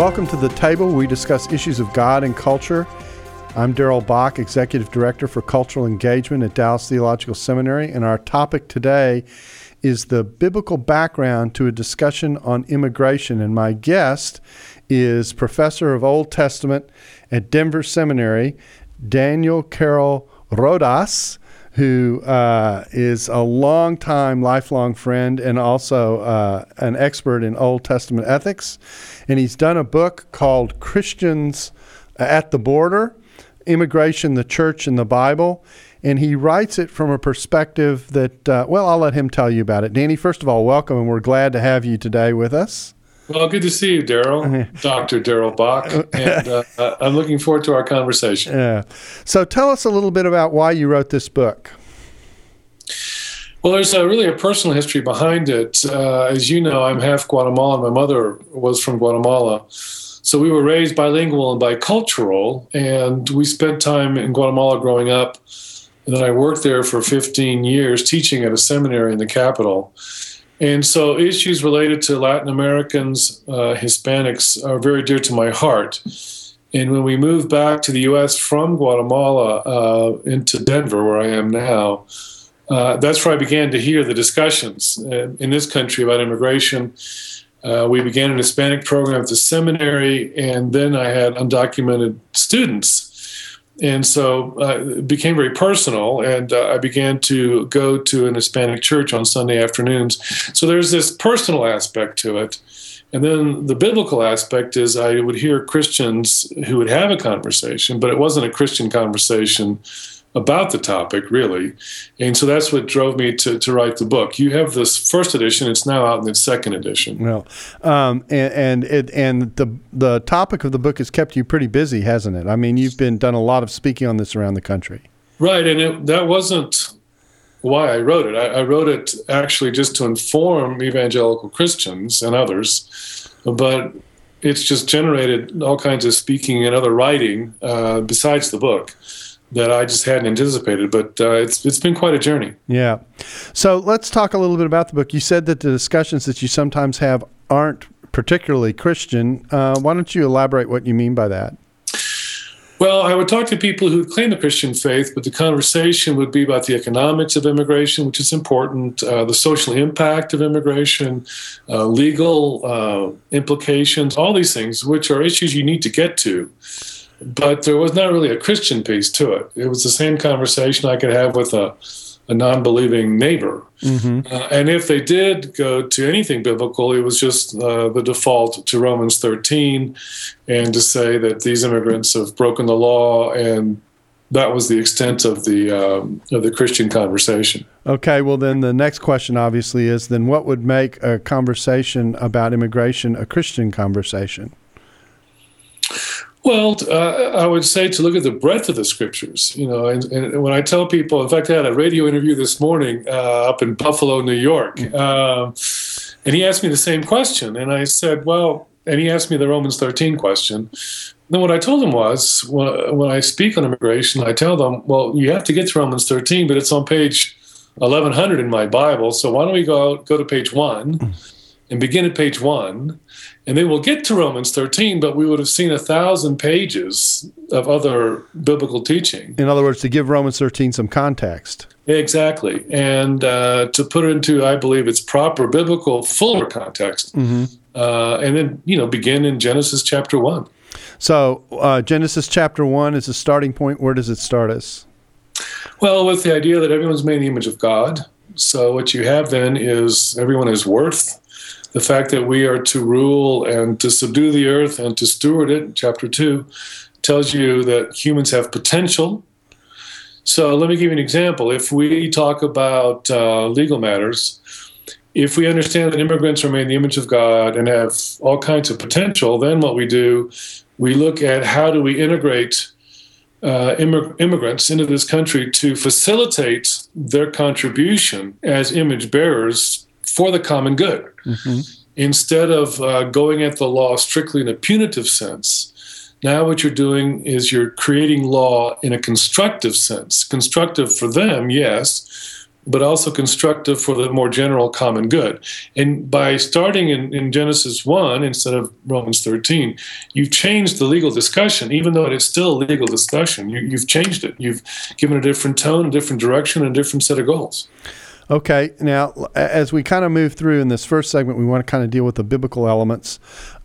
Welcome to the table. We discuss issues of God and culture. I'm Darrell Bock, Executive Director for Cultural Engagement at Dallas Theological Seminary, and our topic today is the biblical background to a discussion on immigration. And my guest is Professor of Old Testament at Denver Seminary, Daniel Carroll Rodas who uh, is a long-time, lifelong friend and also uh, an expert in Old Testament ethics. And he's done a book called Christians at the Border Immigration, the Church, and the Bible. And he writes it from a perspective that, uh, well, I'll let him tell you about it. Danny, first of all, welcome, and we're glad to have you today with us. Well, good to see you, Darrell, Dr. Darrell Bock. And uh, I'm looking forward to our conversation. Yeah. So tell us a little bit about why you wrote this book. Well, there's a, really a personal history behind it. Uh, as you know, I'm half Guatemalan. My mother was from Guatemala. So we were raised bilingual and bicultural, and we spent time in Guatemala growing up. And then I worked there for 15 years teaching at a seminary in the capital. And so issues related to Latin Americans, uh, Hispanics are very dear to my heart. And when we moved back to the U.S. from Guatemala uh, into Denver, where I am now, uh, that's where I began to hear the discussions uh, in this country about immigration. Uh, we began an Hispanic program at the seminary, and then I had undocumented students and so uh, it became very personal and uh, i began to go to an hispanic church on sunday afternoons. So there's this personal aspect to it. And then the biblical aspect is i would hear christians who would have a conversation but it wasn't a christian conversation about the topic, really. And so that's what drove me to, to write the book. You have this first edition; it's now out in its second edition. Well, um, and and, it, and the the topic of the book has kept you pretty busy, hasn't it? I mean, you've been done a lot of speaking on this around the country. Right, and it, that wasn't why I wrote it. I, I wrote it actually just to inform evangelical Christians and others, but it's just generated all kinds of speaking and other writing uh, besides the book that I just hadn't anticipated. But uh, it's it's been quite a journey. Yeah. So let's talk a little bit about the book. You said that the discussions that you sometimes have aren't particularly Christian. Uh, why don't you elaborate what you mean by that? Well, I would talk to people who claim the Christian faith, but the conversation would be about the economics of immigration, which is important, uh, the social impact of immigration, uh, legal uh, implications, all these things, which are issues you need to get to but there was not really a Christian piece to it. It was the same conversation I could have with a, a non believing neighbor. Mm-hmm. Uh, and if they did go to anything biblical, it was just uh, the default to Romans 13 and to say that these immigrants have broken the law and that was the extent of the um, of the Christian conversation. Okay, well then the next question obviously is then what would make a conversation about immigration a Christian conversation? Well, uh, I would say to look at the breadth of the scriptures. You know, and, and, when I tell people, in fact, I had a radio interview this morning uh, up in Buffalo, New York, uh, and he asked me the same question, and I said, well, and he asked me the Romans 13 question. Then what I told him was, when, when I speak on immigration, I tell them, well, you have to get to Romans 13, but it's on page 1100 in my Bible. So why don't we go out, go to page one and begin at page one? And then we'll get to Romans 13, but we would have seen a thousand pages of other biblical teaching. In other words, to give Romans 13 some context. Exactly. And uh, to put it into, I believe, its proper biblical, fuller context. Mm-hmm. Uh, and then, you know, begin in Genesis chapter 1. So, uh, Genesis chapter 1 is a starting point. Where does it start us? Well, with the idea that everyone's made in the image of God. So, what you have then is everyone is worth the fact that we are to rule and to subdue the earth and to steward it, chapter 2, tells you that humans have potential. So let me give you an example. If we talk about uh, legal matters, if we understand that immigrants are made in the image of God and have all kinds of potential, then what we do, we look at how do we integrate uh, immig- immigrants into this country to facilitate their contribution as image bearers for the common good. Mm-hmm. Instead of uh, going at the law strictly in a punitive sense, now, what you're doing is you're creating law in a constructive sense. Constructive for them, yes, but also constructive for the more general common good. And by starting in, in Genesis 1 instead of Romans 13, you've changed the legal discussion, even though it is still a legal discussion. You, you've changed it. You've given a different tone, a different direction, and a different set of goals. Okay, now as we kind of move through in this first segment, we want to kind of deal with the biblical elements.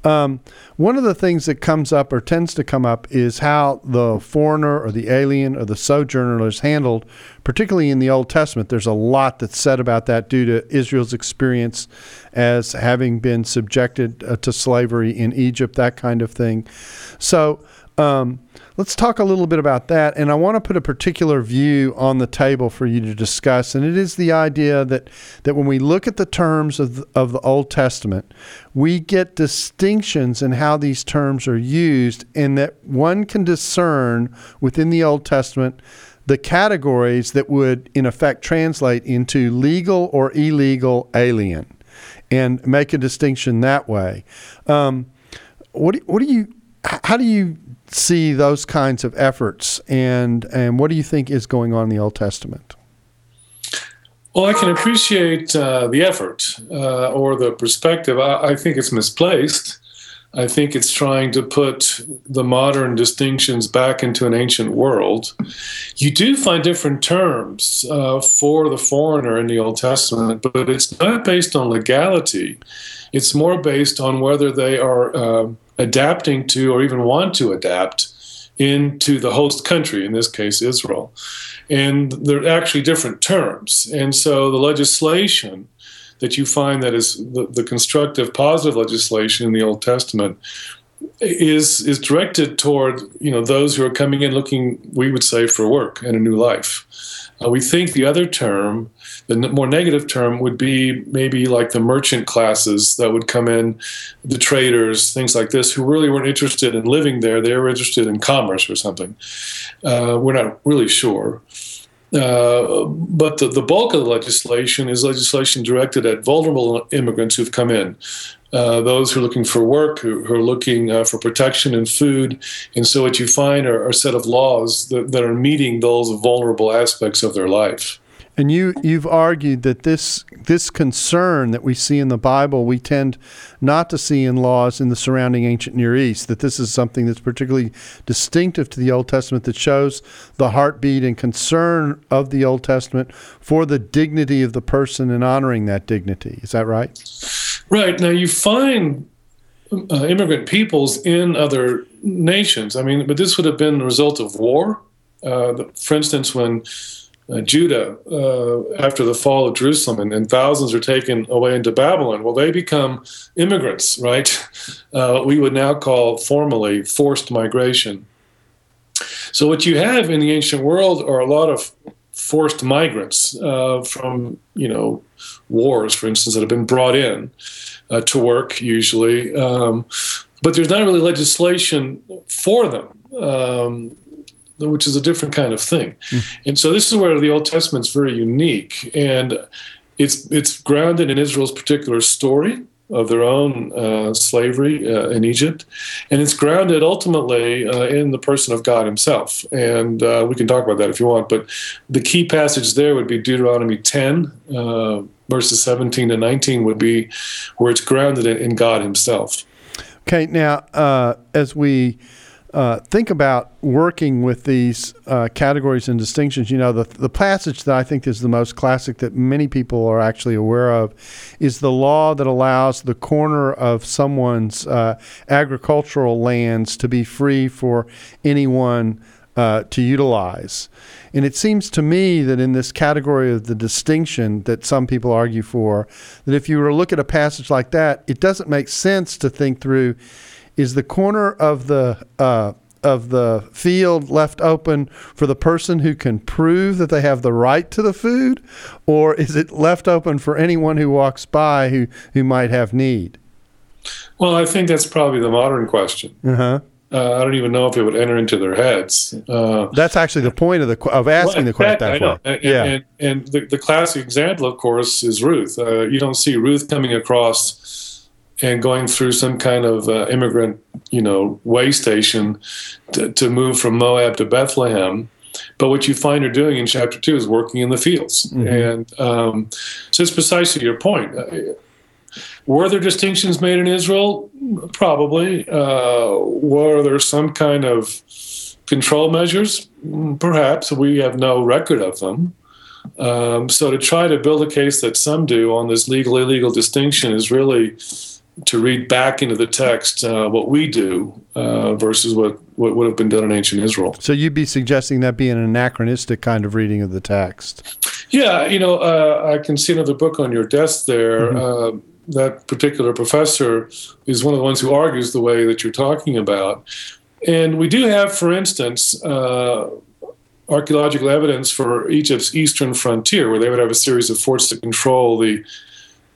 Um, one of the things that comes up or tends to come up is how the foreigner or the alien or the sojourner is handled, particularly in the Old Testament. There's a lot that's said about that due to Israel's experience as having been subjected uh, to slavery in Egypt, that kind of thing. So, um, let's talk a little bit about that. And I want to put a particular view on the table for you to discuss. And it is the idea that, that when we look at the terms of the, of the Old Testament, we get distinctions in how these terms are used, and that one can discern within the Old Testament the categories that would, in effect, translate into legal or illegal alien and make a distinction that way. Um, what, what do you, how do you see those kinds of efforts, and and what do you think is going on in the Old Testament? Well, I can appreciate uh, the effort uh, or the perspective. I, I, think it's misplaced. I think it's trying to put the modern distinctions back into an ancient world. You do find different terms uh, for the foreigner in the Old Testament, but it's not based on legality. It's more based on whether they are um, adapting to or even want to adapt into the host country, in this case, Israel. And they're actually different terms. And so the legislation that you find that is the, the constructive, positive legislation in the Old Testament is is directed toward you know those who are coming in looking we would say for work and a new life uh, we think the other term the more negative term would be maybe like the merchant classes that would come in, the traders, things like this, who really weren't interested in living there. They were interested in commerce or something. Uh, we're not really sure. Uh, but the, the bulk of the legislation is legislation directed at vulnerable immigrants who've come in. Uh, those who are looking for work, who, who are looking uh, for protection and food. And so, what you find are, are a set of laws that, that are meeting those vulnerable aspects of their life. And you you've argued that this this concern that we see in the Bible we tend not to see in laws in the surrounding ancient Near East. That this is something that's particularly distinctive to the Old Testament that shows the heartbeat and concern of the Old Testament for the dignity of the person and honoring that dignity. Is that right? Right. Now you find uh, immigrant peoples in other nations. I mean, but this would have been the result of war. Uh, for instance, when uh, Judah uh, after the fall of Jerusalem, and, and, thousands are taken away into Babylon. Well, they become immigrants, right? Uh, we would now call formally forced migration. So, what you have in the ancient world are a lot of forced migrants uh, from, you know, wars, for instance, that have been brought in uh, to work usually. Um, but there's not really legislation for them. Um, which is a different kind of thing. Mm. And so this is where the Old Testament is very unique, and it's it's grounded in Israel's particular story of their own uh, slavery uh, in Egypt, and it's grounded ultimately uh, in the person of God Himself. And uh, we can talk about that if you want, but the key passage there would be Deuteronomy 10. Uh, verses 17 to 19 would be where it's grounded in, in God Himself. Okay, now uh, as we uh, think about working with these uh, categories and distinctions, you know, the, the passage that I think is the most classic that many people are actually aware of is the law that allows the corner of someone's uh, agricultural lands to be free for anyone uh, to utilize. And it seems to me that in this category of the distinction that some people argue for, that if you were to look at a passage like that, it doesn't make sense to think through is the corner of the uh, of the field left open for the person who can prove that they have the right to the food, or is it left open for anyone who walks by who who might have need? Well, I think that's probably the modern question. Uh-huh. Uh, I don't even know if it would enter into their heads. Uh, That's actually the point of the of asking well, the question I that know. way. And, yeah. and, and the, the classic example, of course, is Ruth. Uh, you don't see Ruth coming across and going through some kind of uh, immigrant, you know, way station to, to move from Moab to Bethlehem. But what you find her doing in chapter two is working in the fields, and um, so it's precisely your point. Uh, were there distinctions made in Israel? Probably. Uh, were there some kind of control measures? Mm, Perhaps. We have no record of them. Um, so to try to build a case that some do on this legal illegal distinction is really to read back into the text uh, what we do uh, versus what, what would have been done in ancient Israel. So you'd be suggesting that be an anachronistic kind of reading of the text. Yeah, you know, uh, I can see another book on your desk there. Uh, that particular professor is one of the ones who argues the way that you're talking about. And we do have, for instance, uh, archaeological evidence for Egypt's eastern frontier, where they would have a series of forts to control the,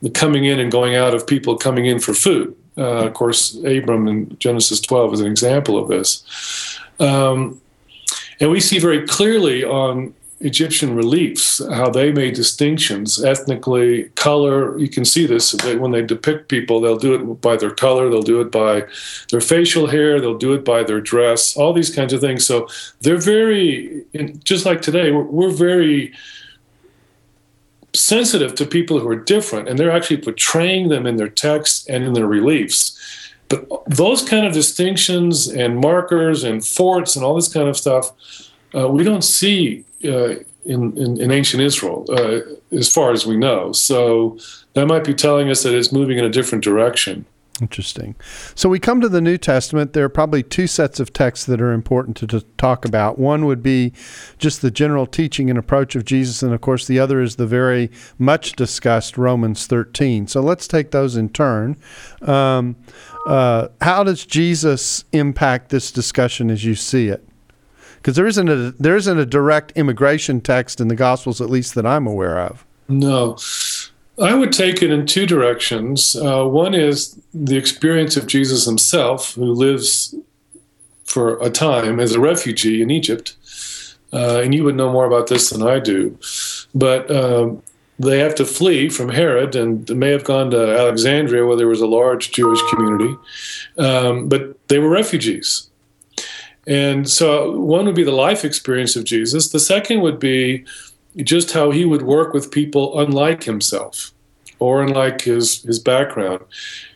the coming in and going out of people coming in for food. Uh, of course, Abram in Genesis 12 is an example of this. Um, and we see very clearly on Egyptian reliefs how they made distinctions ethnically, color. You can see this when they depict people, they'll do it by their color, they'll do it by their facial hair, they'll do it by their dress, all these kinds of things. So they're very, just like today, we're, we're very sensitive to people who are different, and they're actually portraying them in their texts and in their reliefs. But those kind of distinctions and markers and forts and all this kind of stuff, uh, we don't see uh, in, in, in, ancient Israel, uh, as far as we know. So that might be telling us that it's moving in a different direction. Interesting. So we come to the New Testament. There are probably two sets of texts that are important to, to, talk about. One would be just the general teaching and approach of Jesus, and of course, the other is the very much discussed Romans 13. So let's take those in turn. Um, uh, how does Jesus impact this discussion as you see it? Because there isn't a there isn't a direct immigration text in the Gospels, at least that I'm aware of. No, I would take it in two directions. Uh, one is the experience of Jesus himself, who lives for a time as a refugee in Egypt, uh, and you would know more about this than I do. But um, they have to flee from Herod and may have gone to Alexandria, where there was a large Jewish community, um, but they were refugees. And so one would be the life experience of Jesus. The second would be just how he would work with people unlike himself or unlike his, his background.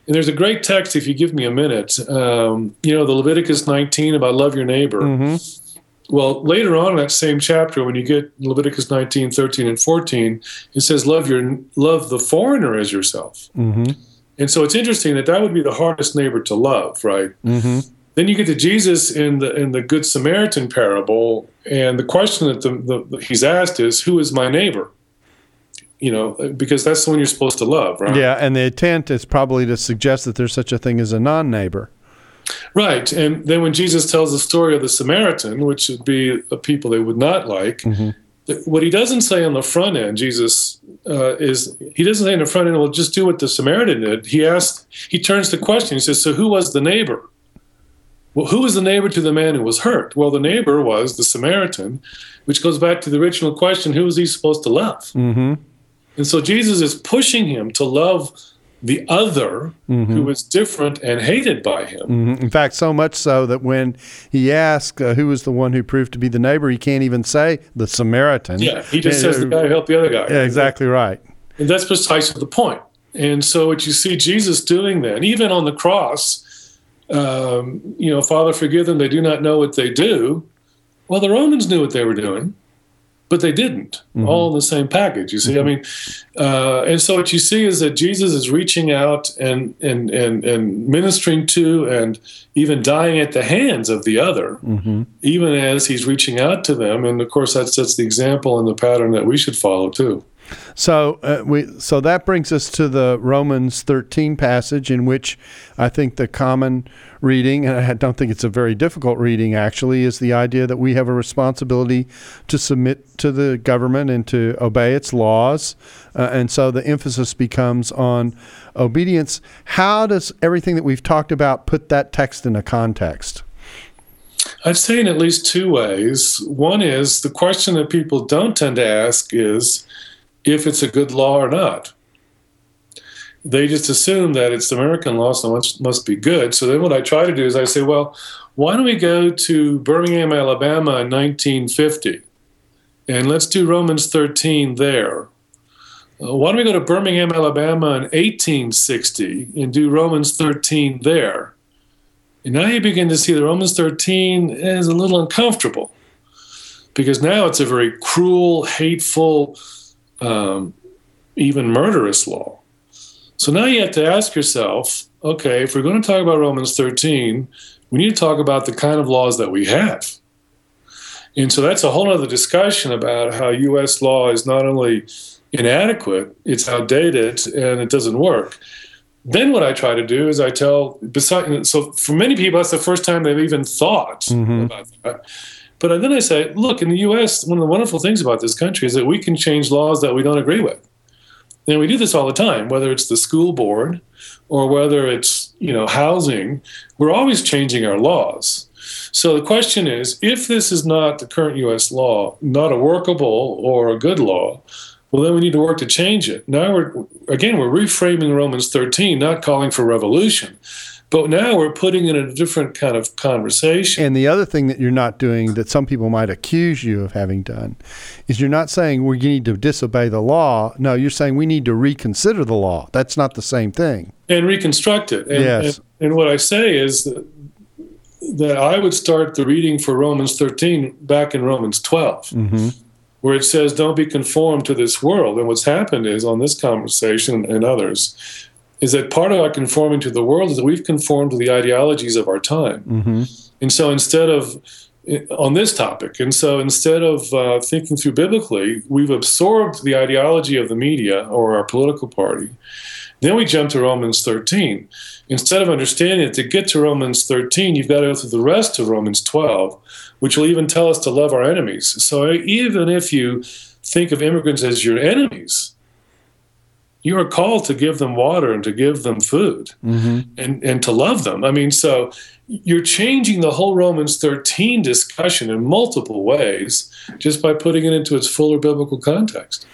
And there's a great text, if you give me a minute, um, you know, the Leviticus 19 about love your neighbor. Mm-hmm. Well, later on in that same chapter, when you get Leviticus 19, 13, and 14, it says, love, your, love the foreigner as yourself. Mm-hmm. And so it's interesting that that would be the hardest neighbor to love, right? Mm-hmm. Then you get to Jesus in the in the Good Samaritan parable, and the question that the, the, he's asked is, "Who is my neighbor?" You know, because that's the one you're supposed to love, right? Yeah, and the intent is probably to suggest that there's such a thing as a non-neighbor. Right, and then when Jesus tells the story of the Samaritan, which would be a people they would not like, mm-hmm. what he doesn't say on the front end, Jesus uh, is he doesn't say in the front end, "Well, just do what the Samaritan did." He asked, he turns the question. He says, "So who was the neighbor?" Well, who was the neighbor to the man who was hurt? Well, the neighbor was the Samaritan, which goes back to the original question who was he supposed to love? Mm-hmm. And so Jesus is pushing him to love the other mm-hmm. who is different and hated by him. Mm-hmm. In fact, so much so that when he asks uh, who was the one who proved to be the neighbor, he can't even say the Samaritan. Yeah, he just says the guy who helped the other guy. Yeah, exactly right. And that's precisely the point. And so what you see Jesus doing then, even on the cross, um, you know, Father, forgive them, they do not know what they do. Well, the Romans knew what they were doing, but they didn't. Mm-hmm. All in the same package, you see. Mm-hmm. I mean, uh, and so what you see is that Jesus is reaching out and and and and ministering to, and even dying at the hands of the other, mm-hmm. even as he's reaching out to them. And of course, that sets the example and the pattern that we should follow too. So uh, we so that brings us to the Romans 13 passage in which I think the common reading and I don't think it's a very difficult reading actually is the idea that we have a responsibility to submit to the government and to obey its laws uh, and so the emphasis becomes on obedience. How does everything that we've talked about put that text in a context? I'd say in at least two ways. One is the question that people don't tend to ask is if it's a good law or not. They just assume that it's American law, so it must be good. So then what I try to do is I say, well, why don't we go to Birmingham, Alabama in 1950? And let's do Romans 13 there. Uh, why don't we go to Birmingham, Alabama in 1860 and do Romans 13 there? And now you begin to see that Romans 13 is a little uncomfortable because now it's a very cruel, hateful, um, even murderous law. So now you have to ask yourself okay, if we're going to talk about Romans 13, we need to talk about the kind of laws that we have. And so that's a whole other discussion about how U.S. law is not only inadequate, it's outdated, and it doesn't work. Then what I try to do is I tell, so for many people, that's the first time they've even thought mm-hmm. about that. But then I say, look, in the U.S., one of the wonderful things about this country is that we can change laws that we don't agree with. And we do this all the time, whether it's the school board or whether it's you know housing. We're always changing our laws. So the question is, if this is not the current U.S. law, not a workable or a good law, well, then we need to work to change it. Now we're again we're reframing Romans 13, not calling for revolution, but now we're putting in a different kind of conversation. And the other thing that you're not doing that some people might accuse you of having done is you're not saying we need to disobey the law. No, you're saying we need to reconsider the law. That's not the same thing. And reconstruct it. And, yes. And, and what I say is that, that I would start the reading for Romans 13 back in Romans 12. Mm-hmm where it says, Don't be conformed to this world. And what's happened is, on this conversation and others, is that part of our conforming to the world is that we've conformed to the ideologies of our time. Mm-hmm. And so instead of on this topic, and so instead of uh, thinking through biblically, we've absorbed the ideology of the media or our political party. Then we jump to Romans 13. Instead of understanding that to get to Romans 13, you've got to go through the rest of Romans 12, which will even tell us to love our enemies. So even if you think of immigrants as your enemies, you are called to give them water and to give them food mm-hmm. and, and to love them. I mean, so you're changing the whole Romans 13 discussion in multiple ways just by putting it into its fuller biblical context.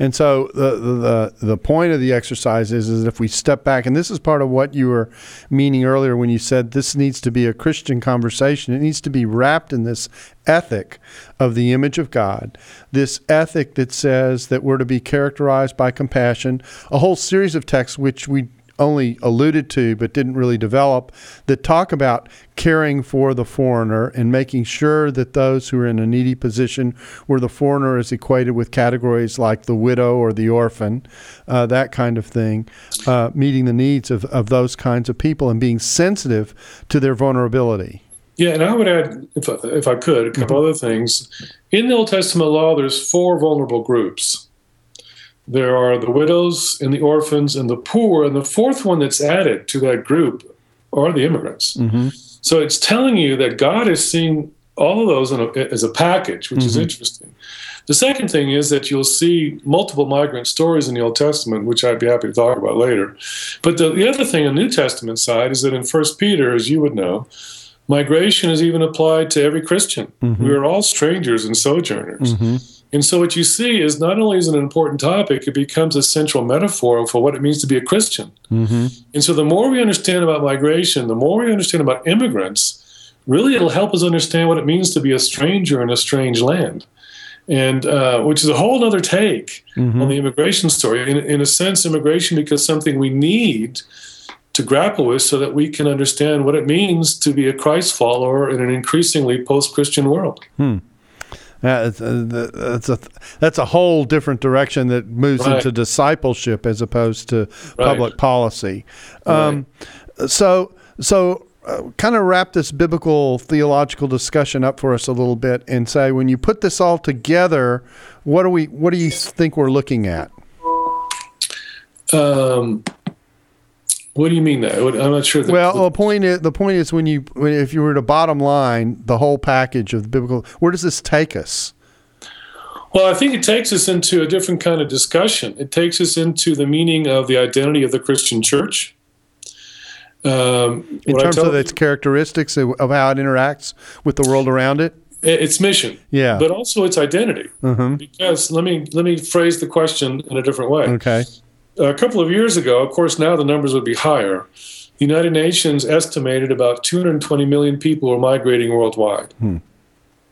And so the, the the point of the exercise is, is if we step back, and this is part of what you were meaning earlier when you said this needs to be a Christian conversation. It needs to be wrapped in this ethic of the image of God, this ethic that says that we're to be characterized by compassion. A whole series of texts which we only alluded to but didn't really develop that talk about caring for the foreigner and making sure that those who are in a needy position where the foreigner is equated with categories like the widow or the orphan, uh, that kind of thing, uh, meeting the needs of, of those kinds of people and being sensitive to their vulnerability. Yeah, and I would add, if, if I could, a couple mm-hmm. other things. In the Old Testament law, there's four vulnerable groups there are the widows and the orphans and the poor. And the fourth one that's added to that group are the immigrants. Mm-hmm. So it's telling you that God is seeing all of those a, as a package, which mm-hmm. is interesting. The second thing is that you'll see multiple migrant stories in the Old Testament, which I'd be happy to talk about later. But the, the other thing on the New Testament side is that in First Peter, as you would know, migration is even applied to every Christian. Mm-hmm. We are all strangers and sojourners. And so what you see is not only is it an important topic, it becomes a central metaphor for what it means to be a Christian. Mm-hmm. And so the more we understand about migration, the more we understand about immigrants, really it'll help us understand what it means to be a stranger in a strange land. And uh, which is a whole other take mm-hmm. on the immigration story. In, in a sense, immigration becomes something we need to grapple with so that we can understand what it means to be a Christ follower in an increasingly post Christian world. Hmm. Uh, that's a that's a whole different direction that moves right. into discipleship as opposed to right. public policy. Um, right. So so uh, kind of wrap this biblical theological discussion up for us a little bit and say, when you put this all together, what do we, what do you think we're looking at? Um, what do you mean that? I'm not sure. That, well, the, the point is the point is when you when, if you were to bottom line the whole package of the biblical, where does this take us? Well, I think it takes us into a different kind of discussion. It takes us into the meaning of the identity of the Christian church. Um, in terms of its characteristics of, of, how it interacts with the world around it, its mission, yeah, but also its identity. Mm-hmm. Because let me let me phrase the question in a different way. Okay, a couple of years ago, of course, now the numbers would be higher. The United Nations estimated about 220 million people were migrating worldwide. Hmm.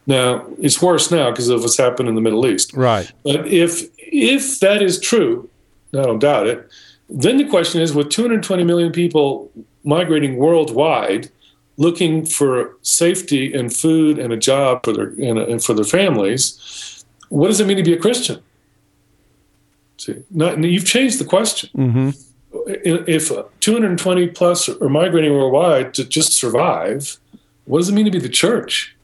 Now it's worse now because of what's happened in the Middle East. Right. But if if that is true, I don't doubt it. Then the question is, with 220 million people migrating worldwide, looking for safety and food and a job for their and, and for their families, what does it mean to be a Christian? See, not, you've changed the question. Mm-hmm. If 220 plus are migrating worldwide to just survive, what does it mean to be the church?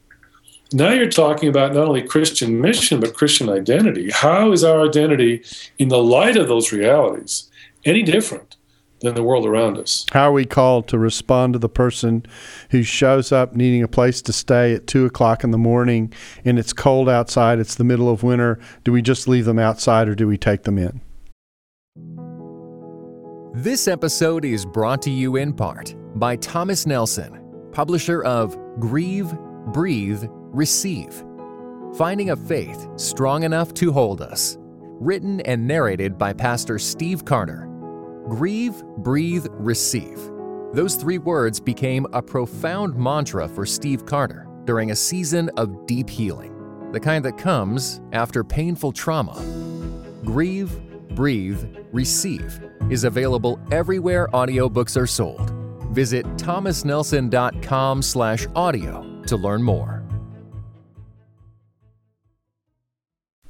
Now you're talking about not only Christian mission, but Christian identity. How is our identity in the light of those realities any different than the world around us? How are we called to respond to the person who shows up needing a place to stay at two o'clock in the morning and it's cold outside, it's the middle of winter? Do we just leave them outside or do we take them in? This episode is brought to you in part by Thomas Nelson, publisher of Grieve, Breathe, Receive Finding a Faith Strong Enough to Hold Us. Written and narrated by Pastor Steve Carter. Grieve, Breathe, Receive. Those three words became a profound mantra for Steve Carter during a season of deep healing, the kind that comes after painful trauma. Grieve, Breathe, Receive is available everywhere audiobooks are sold. Visit thomasnelson.com/audio to learn more.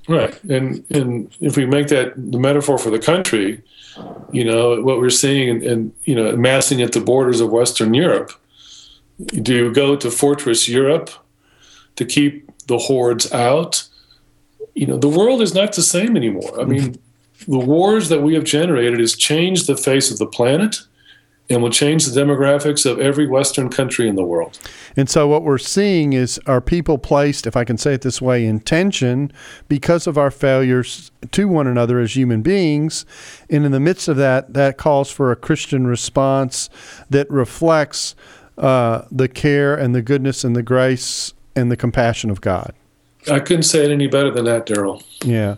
Right, and and if we make that the metaphor for the country, you know what we're seeing, and, and you know massing at the borders of Western Europe. Do you go to fortress Europe to keep the hordes out? You know the world is not the same anymore. I mean, mm-hmm. the wars that we have generated has changed the face of the planet and will change the demographics of every Western country in the world. And so, what we're seeing is our people placed, if I can say it this way, in tension because of our failures to one another as human beings. And in the midst of that, that calls for a Christian response that reflects uh, the care and the goodness and the grace and the compassion of God. I couldn't say it any better than that, Darrell. Yeah.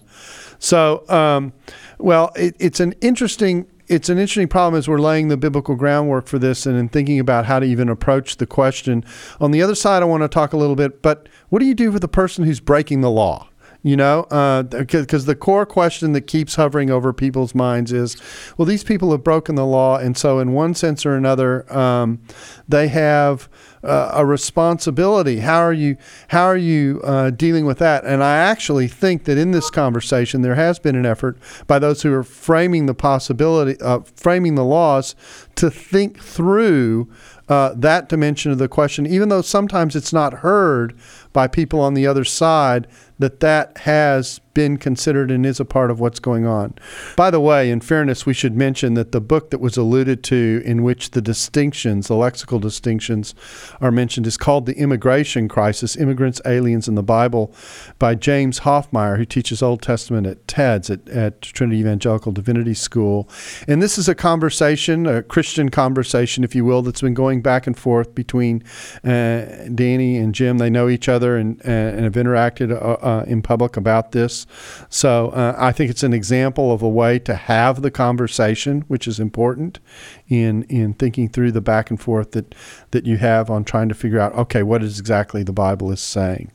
So, um, well, it, it's an interesting it's an interesting problem as we're laying the biblical groundwork for this and in thinking about how to even approach the question. On the other side, I want to talk a little bit, but what do you do with the person who's breaking the law? You know, because uh, the core question that keeps hovering over people's minds is, well, these people have broken the law, and so in one sense or another, um, they have uh, a responsibility. How are you? How are you uh, dealing with that? And I actually think that in this conversation, there has been an effort by those who are framing the possibility, uh, framing the laws, to think through uh, that dimension of the question, even though sometimes it's not heard by people on the other side that that has been considered and is a part of what's going on. By the way, in fairness, we should mention that the book that was alluded to, in which the distinctions, the lexical distinctions, are mentioned, is called The Immigration Crisis Immigrants, Aliens, in the Bible by James Hoffmeier, who teaches Old Testament at TEDS, at, at Trinity Evangelical Divinity School. And this is a conversation, a Christian conversation, if you will, that's been going back and forth between uh, Danny and Jim. They know each other and, uh, and have interacted uh, uh in public about this. So uh, I think it's an example of a way to have the conversation, which is important in in thinking through the back and forth that that you have on trying to figure out okay, what is exactly the Bible is saying.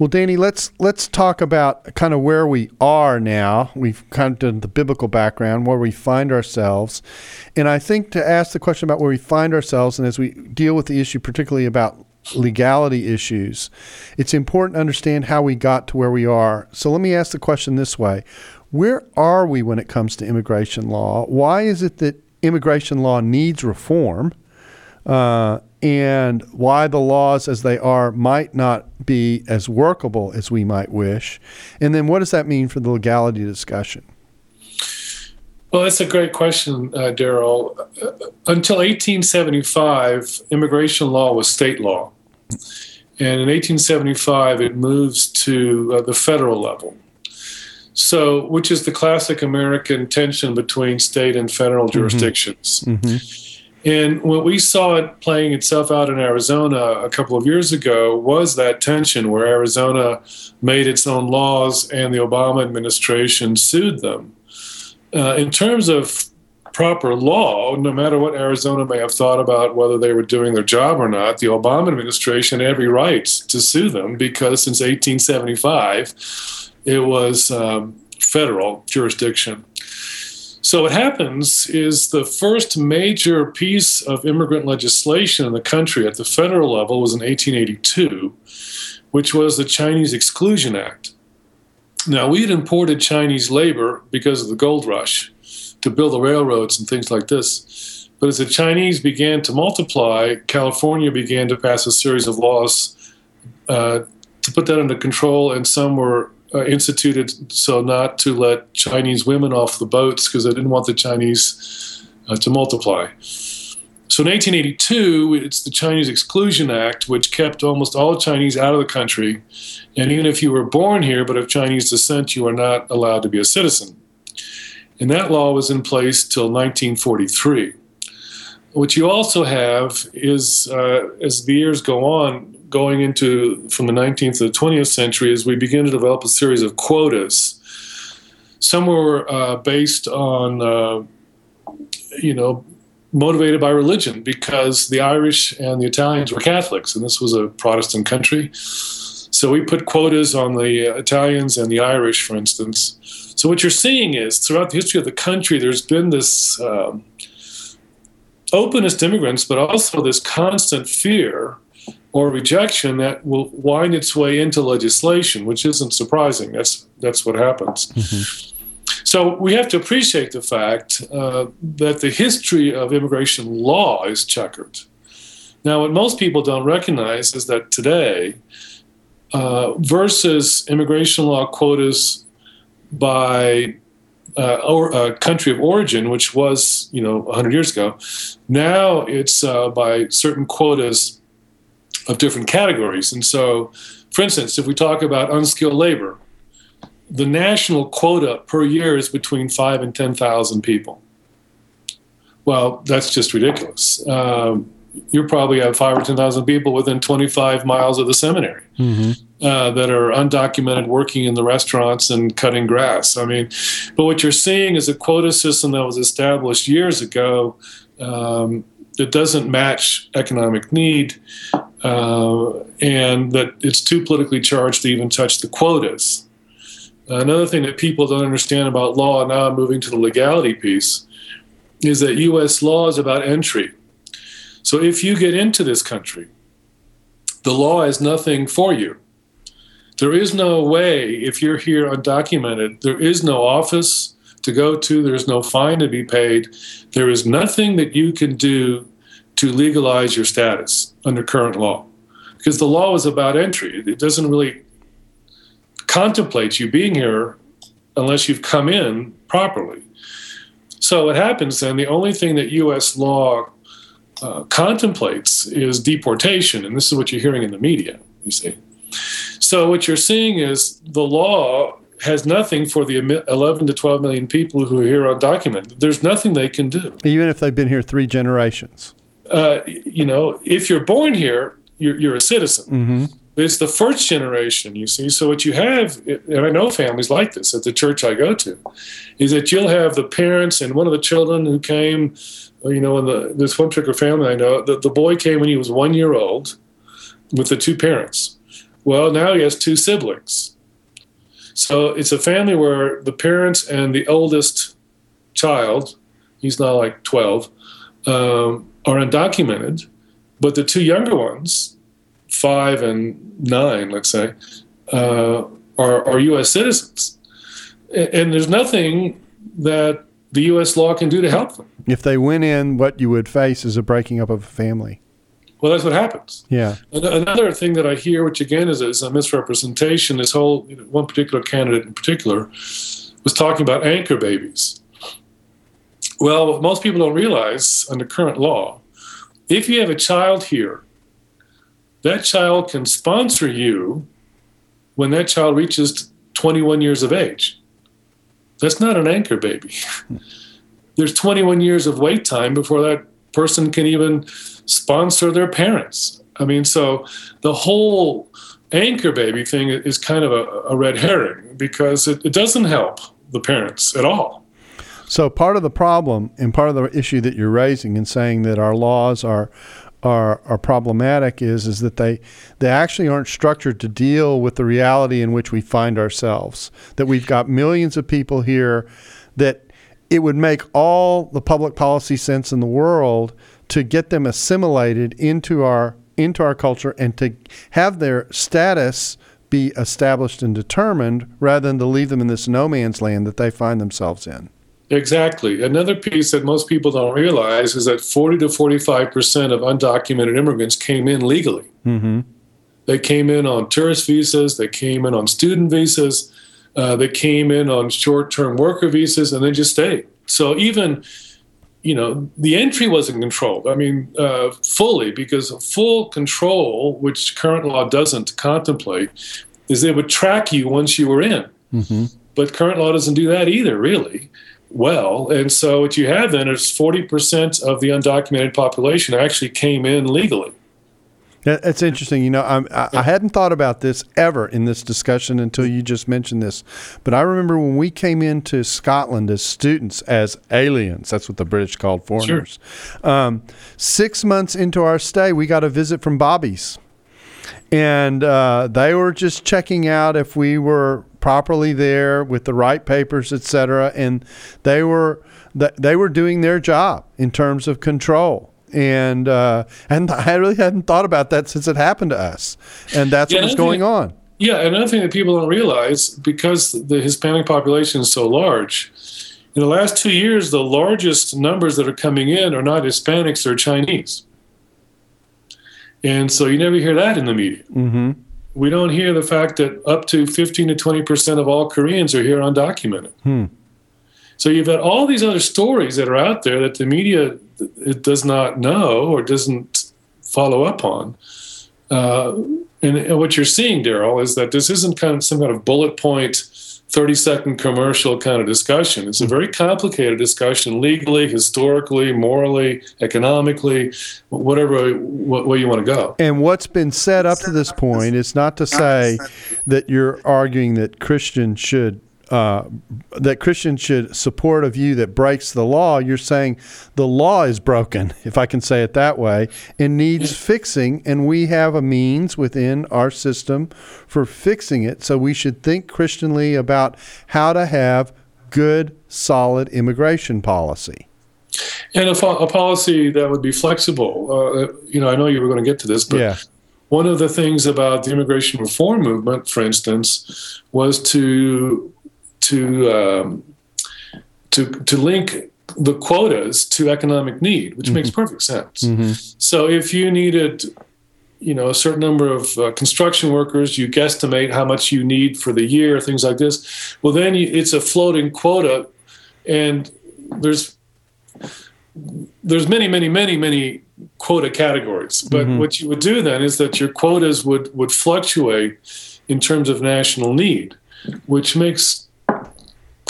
Well, Danny, let's let's talk about kind of where we are now. We've kind of done the biblical background, where we find ourselves, and I think to ask the question about where we find ourselves, and as we deal with the issue, particularly about legality issues, it's important to understand how we got to where we are. So let me ask the question this way Where are we when it comes to immigration law? Why is it that immigration law needs reform? uh, and why the laws as they are might not be as workable as we might wish. And then what does that mean for the legality discussion? Well, that's a great question, uh, Darrell. Uh, until 1875, immigration law was state law. And in 1875, it moves to uh, the federal level. So, which is the classic American tension between state and federal mm-hmm. jurisdictions. Mm-hmm. And what we saw it playing itself out in Arizona a couple of years ago was that tension where Arizona made its own laws and the Obama administration sued them. Uh, in terms of proper law, no matter what Arizona may have thought about whether they were doing their job or not, the Obama administration had every right to sue them because since 1875, it was um, federal jurisdiction. So what happens is the first major piece of immigrant legislation in the country at the federal level was in 1882, which was the Chinese Exclusion Act. Now, we had imported Chinese labor because of the gold rush to build the railroads and things like this. But as the Chinese began to multiply, California began to pass a series of laws uh, to put that under control, and some were uh, instituted so not to let Chinese women off the boats because they didn't want the Chinese uh, to multiply. So in 1882, it's the Chinese Exclusion Act, which kept almost all Chinese out of the country. And even if you were born here but of Chinese descent, you are not allowed to be a citizen. And that law was in place till 1943. What you also have is, uh, as the years go on, going into from the 19th to the 20th century as we begin to develop a series of quotas. Some were uh, based on, uh, you know, motivated by religion because the Irish and the Italians were Catholics, and this was a Protestant country. So we put quotas on the Italians and the Irish, for instance. So what you're seeing is throughout the history of the country, there's been this um, openness to immigrants, but also this constant fear or rejection that will wind its way into legislation, which isn't surprising. That's that's what happens. Mm-hmm. So we have to appreciate the fact uh, that the history of immigration law is checkered. Now, what most people don't recognize is that today, uh, versus immigration law quotas by uh, or, uh, country of origin, which was you know 100 years ago, now it's uh, by certain quotas of different categories. And so, for instance, if we talk about unskilled labor, the national quota per year is between five and 10,000 people. Well, that's just ridiculous. Um, you probably have five or 10,000 people within 25 miles of the seminary mm-hmm. uh, that are undocumented working in the restaurants and cutting grass. I mean, but what you're seeing is a quota system that was established years ago um, that doesn't match economic need uh, and that it's too politically charged to even touch the quotas. Another thing that people don't understand about law, now moving to the legality piece, is that US law is about entry. So if you get into this country, the law is nothing for you. There is no way, if you're here undocumented, there is no office to go to, there's no fine to be paid. There is nothing that you can do to legalize your status under current law because the law is about entry. It doesn't really contemplate you being here unless you've come in properly. So what happens then, the only thing that U.S. law uh, contemplates is deportation, and this is what you're hearing in the media, you see. So what you're seeing is the law has nothing for the 11 to 12 million people who are here undocumented. There's nothing they can do. Even if they've been here three generations uh, you know, if you're born here, you're, you're a citizen. Mm-hmm. It's the first generation, you see. So what you have, and I know families like this at the church I go to, is that you'll have the parents and one of the children who came, you know, in the this one particular family I know, the, the boy came when he was one year old with the two parents. Well, now he has two siblings. So it's a family where the parents and the oldest child, he's now like 12, um, are undocumented, but the two younger ones, five and nine, let's say, uh, are, are U.S. citizens. And there's nothing that the U.S. law can do to help them. If they went in, what you would face is a breaking up of a family. Well, that's what happens. Yeah. Another thing that I hear, which again is a, is a misrepresentation, this whole you know, one particular candidate in particular was talking about anchor babies. Well, what most people don't realize under current law, if you have a child here, that child can sponsor you when that child reaches 21 years of age. That's not an anchor baby. There's 21 years of wait time before that person can even sponsor their parents. I mean, so the whole anchor baby thing is kind of a, a red herring because it, it doesn't help the parents at all. So part of the problem and part of the issue that you're raising and saying that our laws are are are problematic is is that they they actually aren't structured to deal with the reality in which we find ourselves. That we've got millions of people here that it would make all the public policy sense in the world to get them assimilated into our into our culture and to have their status be established and determined rather than to leave them in this no man's land that they find themselves in. Exactly. Another piece that most people don't realize is that 40 to 45% of undocumented immigrants came in legally. Mm-hmm. They came in on tourist visas, they came in on student visas, uh, they came in on short term worker visas, and then just stayed. So even you know, the entry wasn't controlled. I mean, uh, fully, because full control, which current law doesn't contemplate, is they would track you once you were in. Mm-hmm. But current law doesn't do that either, really well. And so what you have then is 40% of the undocumented population actually came in legally. That's interesting. You know, I'm, I, I hadn't thought about this ever in this discussion until you just mentioned this. But I remember when we came into Scotland as students, as aliens, that's what the British called foreigners. Sure. Um, six months into our stay, we got a visit from Bobby's. And uh, they were just checking out if we were properly there with the right papers, et cetera. And they were, they were doing their job in terms of control and uh, and I really hadn't thought about that since it happened to us, and that's yeah, what was going on. Yeah, another thing that people don't realize because the Hispanic population is so large, in the last two years, the largest numbers that are coming in are not Hispanics; they're Chinese, and so you never hear that in the media. Mm-hmm. We don't hear the fact that up to fifteen to twenty percent of all Koreans are here undocumented. Hmm. So you've got all these other stories that are out there that the media it does not know or doesn't follow up on. Uh, and, and, what you're seeing, Darrell, is that this isn't kind of some kind of bullet point, 30 second commercial kind of discussion. It's a mm-hmm. very complicated discussion legally, historically, morally, economically, whatever way you want to go. And what's been said up to this point is not to say that you're arguing that Christians should uh, that Christians should support a view that breaks the law, you're saying the law is broken, if I can say it that way, and needs fixing, and we have a means within our system for fixing it. So we should think Christianly about how to have good, solid immigration policy. And a, a policy that would be flexible. Uh, you know, I know you were going to get to this, but yeah. one of the things about the immigration reform movement, for instance, was to to um, to to link the quotas to economic need, which mm-hmm. makes perfect sense. Mm-hmm. So if you needed, you know, a certain number of uh, construction workers, you guesstimate how much you need for the year, things like this. Well, then you, it's a floating quota, and there's there's many, many, many, many quota categories. But mm-hmm. what you would do then is that your quotas would would fluctuate in terms of national need, which makes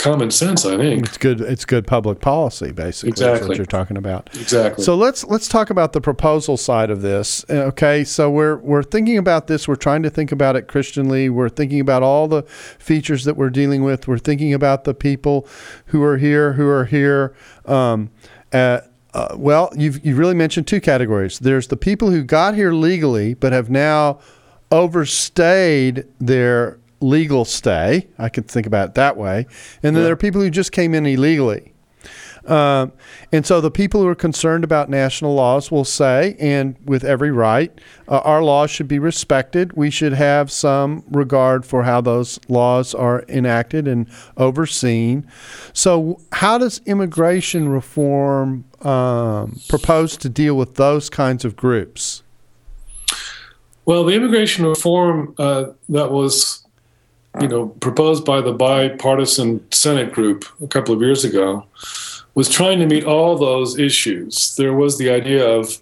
common sense, I think. It's good. It's good public policy, basically. Exactly. What you're talking about. Exactly. So let's let's talk about the proposal side of this. Uh, okay. So we're we're thinking about this. We're trying to think about it Christianly. We're thinking about all the features that we're dealing with. We're thinking about the people who are here, who are here. Um, uh, uh, well, you've you really mentioned two categories. There's the people who got here legally but have now overstayed their legal stay. I could think about it that way. And then yeah. there are people who just came in illegally. Um, and so the people who are concerned about national laws will say, and with every right, uh, our laws should be respected. We should have some regard for how those laws are enacted and overseen. So, how does immigration reform um, propose to deal with those kinds of groups? Well, the immigration reform uh, that was, you know, proposed by the bipartisan Senate group a couple of years ago was trying to meet all those issues. There was the idea of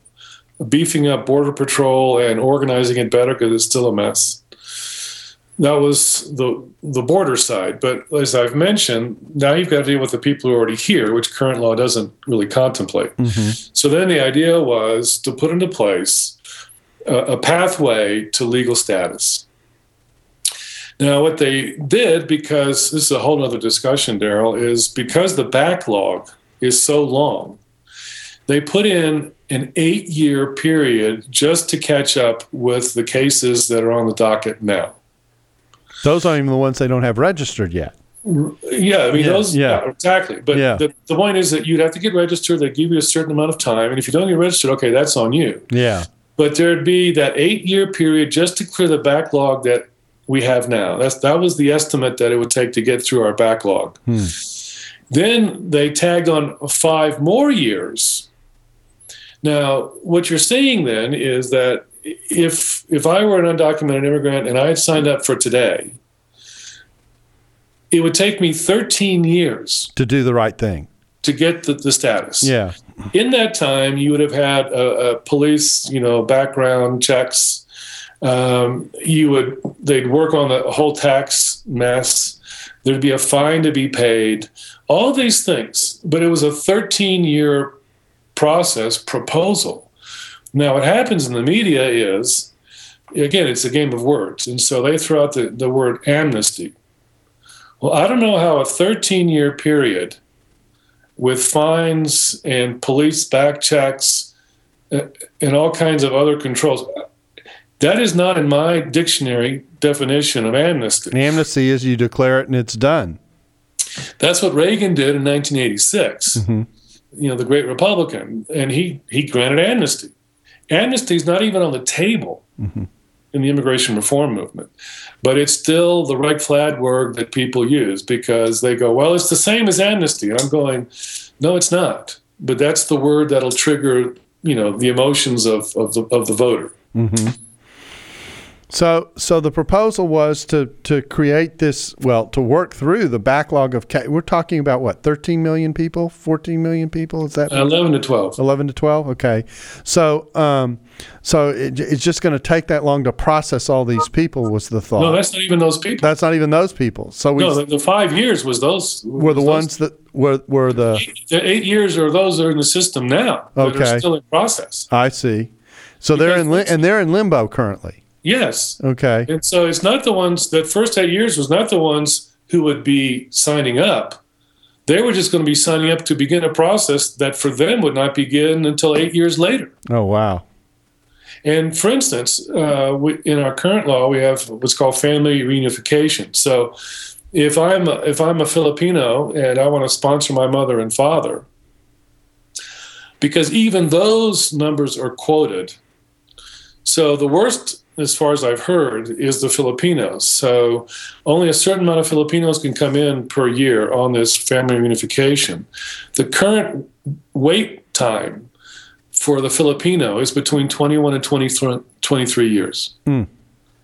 beefing up border patrol and organizing it better because it's still a mess. That was the the border side, but as I've mentioned, now you've got to deal with the people who are already here, which current law doesn't really contemplate. Mm-hmm. So then the idea was to put into place a, a pathway to legal status. Now, what they did, because this is a whole other discussion, Darrell, is because the backlog is so long. They put in an eight year period just to catch up with the cases that are on the docket now. Those aren't even the ones they don't have registered yet. Yeah, I mean, yeah, those, yeah. yeah. exactly. But yeah. the, the point is that you'd have to get registered. They give you a certain amount of time. And if you don't get registered, okay, that's on you. Yeah. But there'd be that eight year period just to clear the backlog that we have now. That's, that was the estimate that it would take to get through our backlog. Hmm. Then they tagged on five more years. Now, what you're saying then is that if if I were an undocumented immigrant and I had signed up for today, it would take me 13 years to do the right thing to get the, the status. Yeah. In that time, you would have had a, a police, you know, background checks. Um, you would they'd work on the whole tax mess. There'd be a fine to be paid all these things, but it was a 13 year process proposal. Now, what happens in the media is, again, it's a game of words. And so they throw out the, the word amnesty. Well, I don't know how a 13 year period with fines and police back checks uh, and all kinds of other controls, that is not in my dictionary definition of amnesty. Amnesty is you declare it and it's done. That's what Reagan did in 1986. Mm-hmm. You know, the great Republican, and he he granted amnesty. Amnesty is not even on the table mm-hmm. in the immigration reform movement, but it's still the right flag word that people use because they go, "Well, it's the same as amnesty," and I'm going, "No, it's not." But that's the word that'll trigger, you know, the emotions of of the of the voter. Mm-hmm. So, so the proposal was to to create this, well, to work through the backlog of. We're talking about what, 13 million people, 14 million people? Is that 11 to 12? 11 to 12. Okay, so um, so it, it's just going to take that long to process all these people. Was the thought? No, that's not even those people. That's not even those people. So we no, the, the five years was those were the ones that were were the eight, the eight years are those that are in the system now. Okay, They're still in process. I see. So because they're in li- and they're in limbo currently. Yes. Okay. And so it's not the ones that first eight years was not the ones who would be signing up. They were just going to be signing up to begin a process that for them would not begin until eight years later. Oh, wow. And for instance, uh, we, in our current law, we have what's called family reunification. So if I'm a, if I'm a Filipino and I want to sponsor my mother and father, because even those numbers are quoted. So the worst as far as I've heard, is the Filipinos. So only a certain amount of Filipinos can come in per year on this family reunification. The current wait time for the Filipino is between 21 and 20, 23 years. Mm.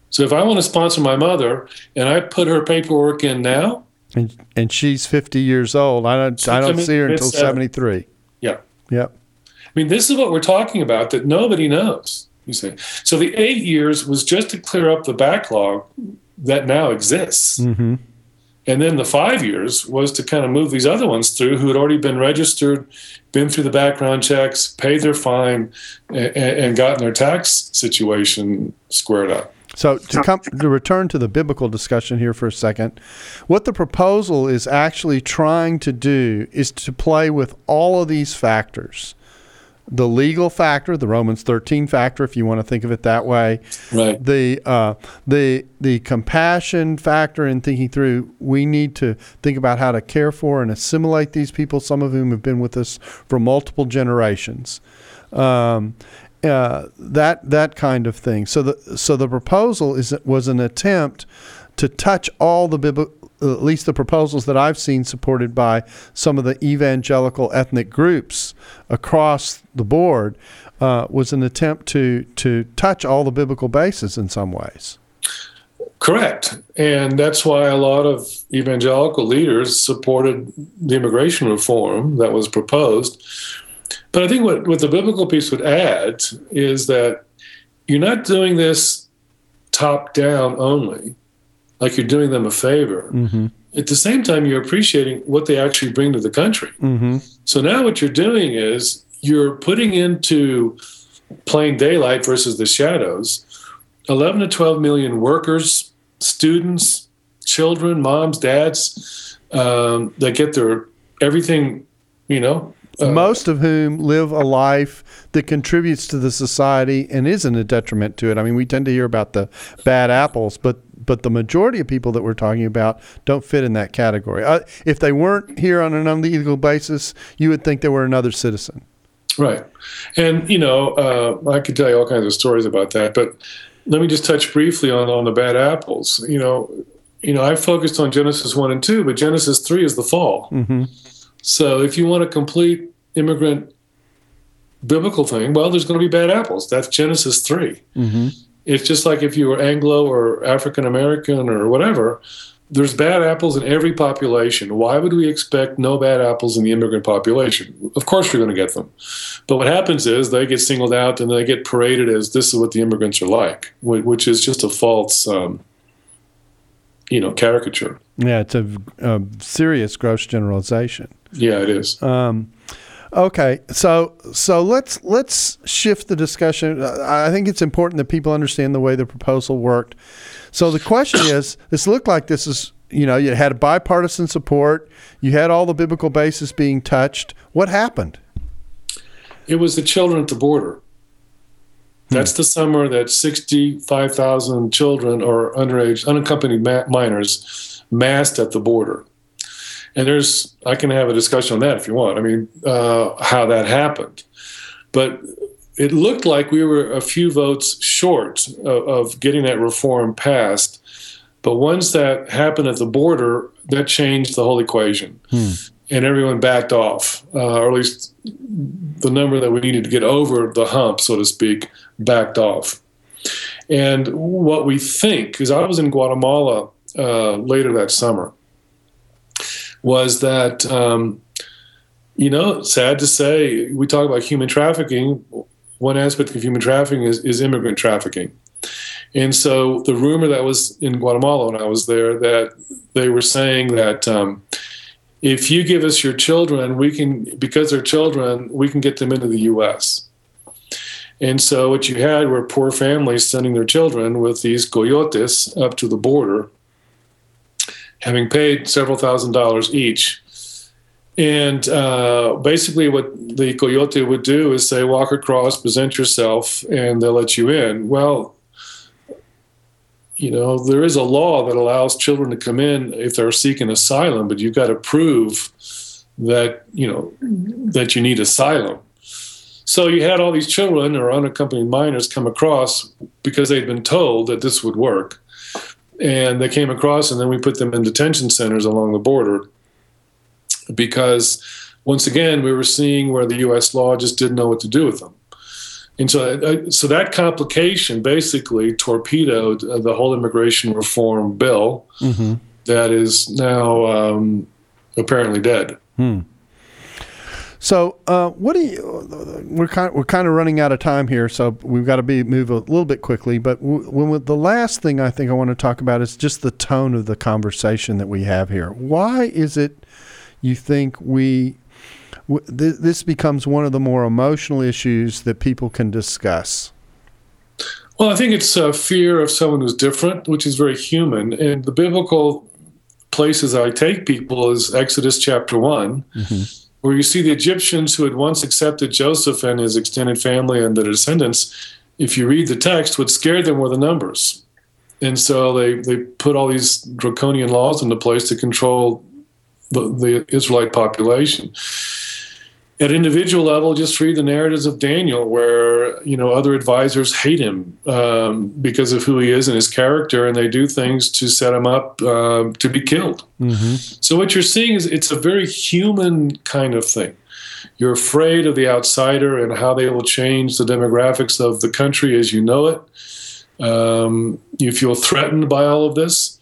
So if I want to sponsor my mother and I put her paperwork in now, and, and she's 50 years old, I don't, I don't see her until 73. Yeah. Yep. I mean, this is what we're talking about that nobody knows. You say. so the eight years was just to clear up the backlog that now exists. Mm-hmm. And then the five years was to kind of move these other ones through who had already been registered, been through the background checks, paid their fine, and, and gotten their tax situation squared up. So to come to return to the biblical discussion here for a second, what the proposal is actually trying to do is to play with all of these factors the legal factor, the Romans 13 factor, if you want to think of it that way. Right. The uh, the the compassion factor in thinking through. We need to think about how to care for and assimilate these people, some of whom have been with us for multiple generations. Um, uh, that that kind of thing. So the so the proposal is was an attempt to touch all the biblical at least the proposals that I've seen supported by some of the evangelical ethnic groups across the board, uh, was an attempt to to touch all the biblical bases in some ways. Correct, and that's why a lot of evangelical leaders supported the immigration reform that was proposed. But I think what, what the biblical piece would add is that you're not doing this top down only like you're doing them a favor. Mm-hmm. At the same time, you're appreciating what they actually bring to the country. Mm-hmm. So now what you're doing is you're putting into plain daylight versus the shadows 11 to 12 million workers, students, children, moms, dads um, that get their everything, you know. Uh, Most of whom live a life that contributes to the society and isn't a detriment to it. I mean, we tend to hear about the bad apples, but but the majority of people that we're talking about don't fit in that category. Uh, if they weren't here on an illegal basis, you would think they were another citizen. Right. And, you know, uh, I could tell you all kinds of stories about that, but let me just touch briefly on, on the bad apples. You know, you know, I focused on Genesis 1 and 2, but Genesis 3 is the fall. Mm-hmm. So if you want a complete immigrant biblical thing, well, there's going to be bad apples. That's Genesis 3. Mm-hmm. It's just like if you were Anglo or African American or whatever, there's bad apples in every population. Why would we expect no bad apples in the immigrant population? Of course, you're going to get them. But what happens is they get singled out and they get paraded as this is what the immigrants are like, which is just a false, um, you know, caricature. Yeah, it's a, a, serious gross generalization. Yeah, it is. Um, Okay, so so let's let's shift the discussion. Uh, I think it's important that people understand the way the proposal worked. So the question is, this looked like this is you know you had bipartisan support, you had all the biblical bases being touched. What happened? It was the children at the border. Hmm. That's the summer that 65,000 children or underage, unaccompanied minors massed at the border and there's I can have a discussion on that if you want. I mean, uh, how that happened, but it looked like we were a few votes short of, of, getting that reform passed. But once that happened at the border, that changed the whole equation, hmm. and everyone backed off, uh, or at least the number that we needed to get over the hump, so to speak, backed off. And what we think, because I was in Guatemala uh, later that summer was that, um, you know, sad to say, we talk about human trafficking. One aspect of human trafficking is, is immigrant trafficking. And so the rumor that was in Guatemala when I was there that they were saying that um, if you give us your children, we can, because they're children, we can get them into the U.S. And so what you had were poor families sending their children with these coyotes up to the border having paid several thousand dollars each. And uh, basically, what the coyote would do is say, walk across, present yourself, and they'll let you in. Well, you know, there is a law that allows children to come in if they're seeking asylum, but you've got to prove that, you know, that you need asylum. So you had all these children or unaccompanied minors come across because they'd been told that this would work and they came across, and then we put them in detention centers along the border because once again we were seeing where the U.S. law just didn't know what to do with them. And so, uh, so that complication basically torpedoed uh, the whole immigration reform bill mm-hmm. that is now um, apparently dead. Hmm. So, uh, what do you? We're kind of, we're kind of running out of time here, so we've got to be move a little bit quickly. But when the last thing I think I want to talk about is just the tone of the conversation that we have here. Why is it you think we w- th- this becomes one of the more emotional issues that people can discuss? Well, I think it's a fear of someone who's different, which is very human. And the biblical places I take people is Exodus chapter one. Mm-hmm where you see the Egyptians who had once accepted Joseph and his extended family and the descendants, if you read the text, what scared them were the numbers. And so they, they put all these draconian laws into place to control the, the Israelite population at individual level, just read the narratives of Daniel, where you know other advisors hate him um, because of who he is and his character, and they do things to set him up uh, to be killed. Mm-hmm. So what you're seeing is it's a very human kind of thing. You're afraid of the outsider and how they will change the demographics of the country as you know it. Um, you feel threatened by all of this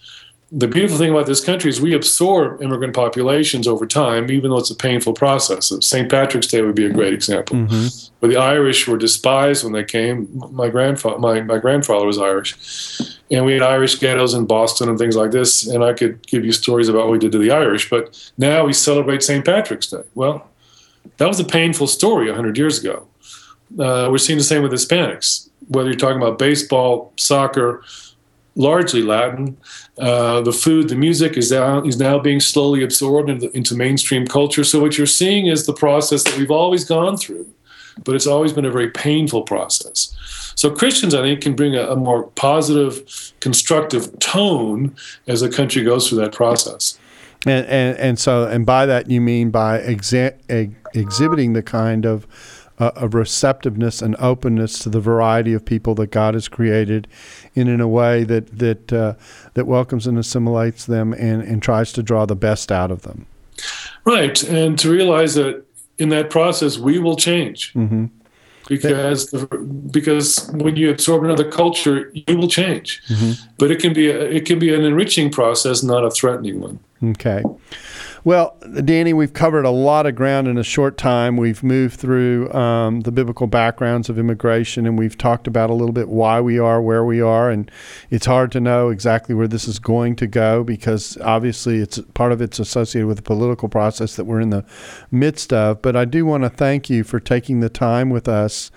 the beautiful thing about this country is we absorb immigrant populations over time, even though it's a painful process. St. Patrick's Day would be a great example. Mm-hmm. Where the Irish were despised when they came. My grandfather, my, my grandfather was Irish, and we had Irish ghettos in Boston and things like this. And I could give you stories about what we did to the Irish. But now we celebrate St. Patrick's Day. Well, that was a painful story 100 years ago. Uh, we're seeing the same with Hispanics. Whether you're talking about baseball, soccer, largely Latin. Uh, the food, the music is now, is now being slowly absorbed into, into, mainstream culture. So what you're seeing is the process that we've always gone through, but it's always been a very painful process. So Christians, I think, can bring a, a more positive, constructive tone as the country goes through that process. And, and, and so, and by that you mean by exa- exhibiting the kind of a, receptiveness and openness to the variety of people that God has created, and in a way that that uh, that welcomes and assimilates them and, and tries to draw the best out of them. Right, and to realize that in that process we will change. Mm-hmm. Because because when you absorb another culture, you will change, mm-hmm. but it can be a, it can be an enriching process, not a threatening one. Okay. Well, Danny, we've covered a lot of ground in a short time. We've moved through um, the biblical backgrounds of immigration, and we've talked about a little bit why we are where we are. And it's hard to know exactly where this is going to go because obviously it's part of it's associated with the political process that we're in the midst of. But I do want to thank you for taking the time with us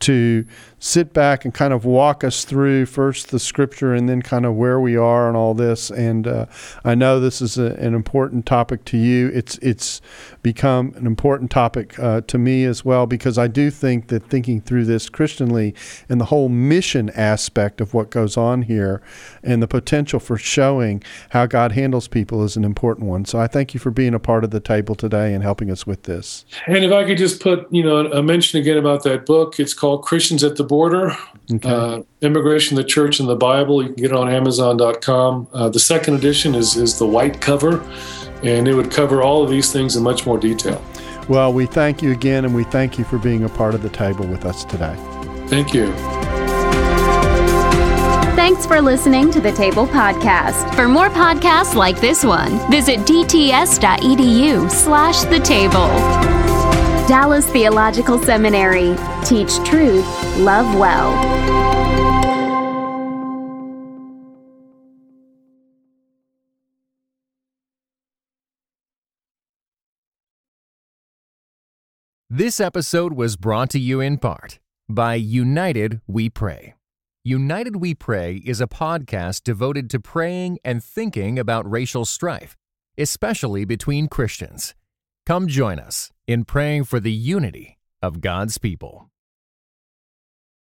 to sit back and kind of walk us through first the scripture and then kind of where we are and all this. And uh, I know this is a, an important topic to you. It's it's become an important topic uh, to me as well because I do think that thinking through this Christianly and the whole mission aspect of what goes on here and the potential for showing how God handles people is an important one. So I thank you for being a part of the table today and helping us with this. And if I could just put you know a mention again about that book, it's called Christians at the border. Okay. Uh, Immigration, the Church, and the Bible. You can get it on Amazon.com. Uh, the second edition is is the white cover, and it would cover all of these things in much more detail. Well, we thank you again, and we thank you for being a part of the table with us today. Thank you. Thanks for listening to the Table Podcast. For more podcasts like this one, visit dts.edu slash the table. Dallas Theological Seminary. Teach truth, love well. This episode was brought to you in part by United We Pray. United We Pray is a podcast devoted to praying and thinking about racial strife, especially between Christians. Come join us in praying for the unity of God's people.